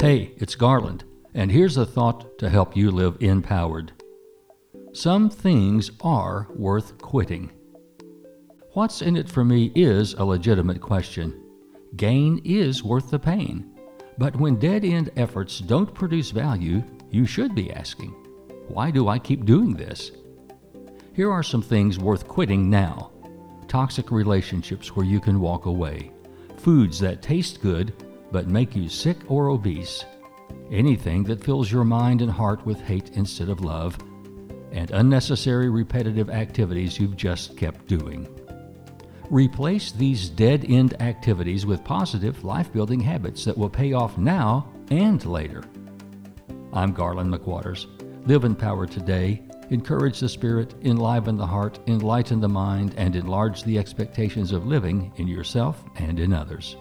Hey, it's Garland, and here's a thought to help you live empowered. Some things are worth quitting. What's in it for me is a legitimate question. Gain is worth the pain. But when dead end efforts don't produce value, you should be asking, why do I keep doing this? Here are some things worth quitting now toxic relationships where you can walk away, foods that taste good but make you sick or obese, anything that fills your mind and heart with hate instead of love, and unnecessary repetitive activities you've just kept doing. Replace these dead end activities with positive, life building habits that will pay off now and later. I'm Garland McWaters. Live in power today, encourage the spirit, enliven the heart, enlighten the mind, and enlarge the expectations of living in yourself and in others.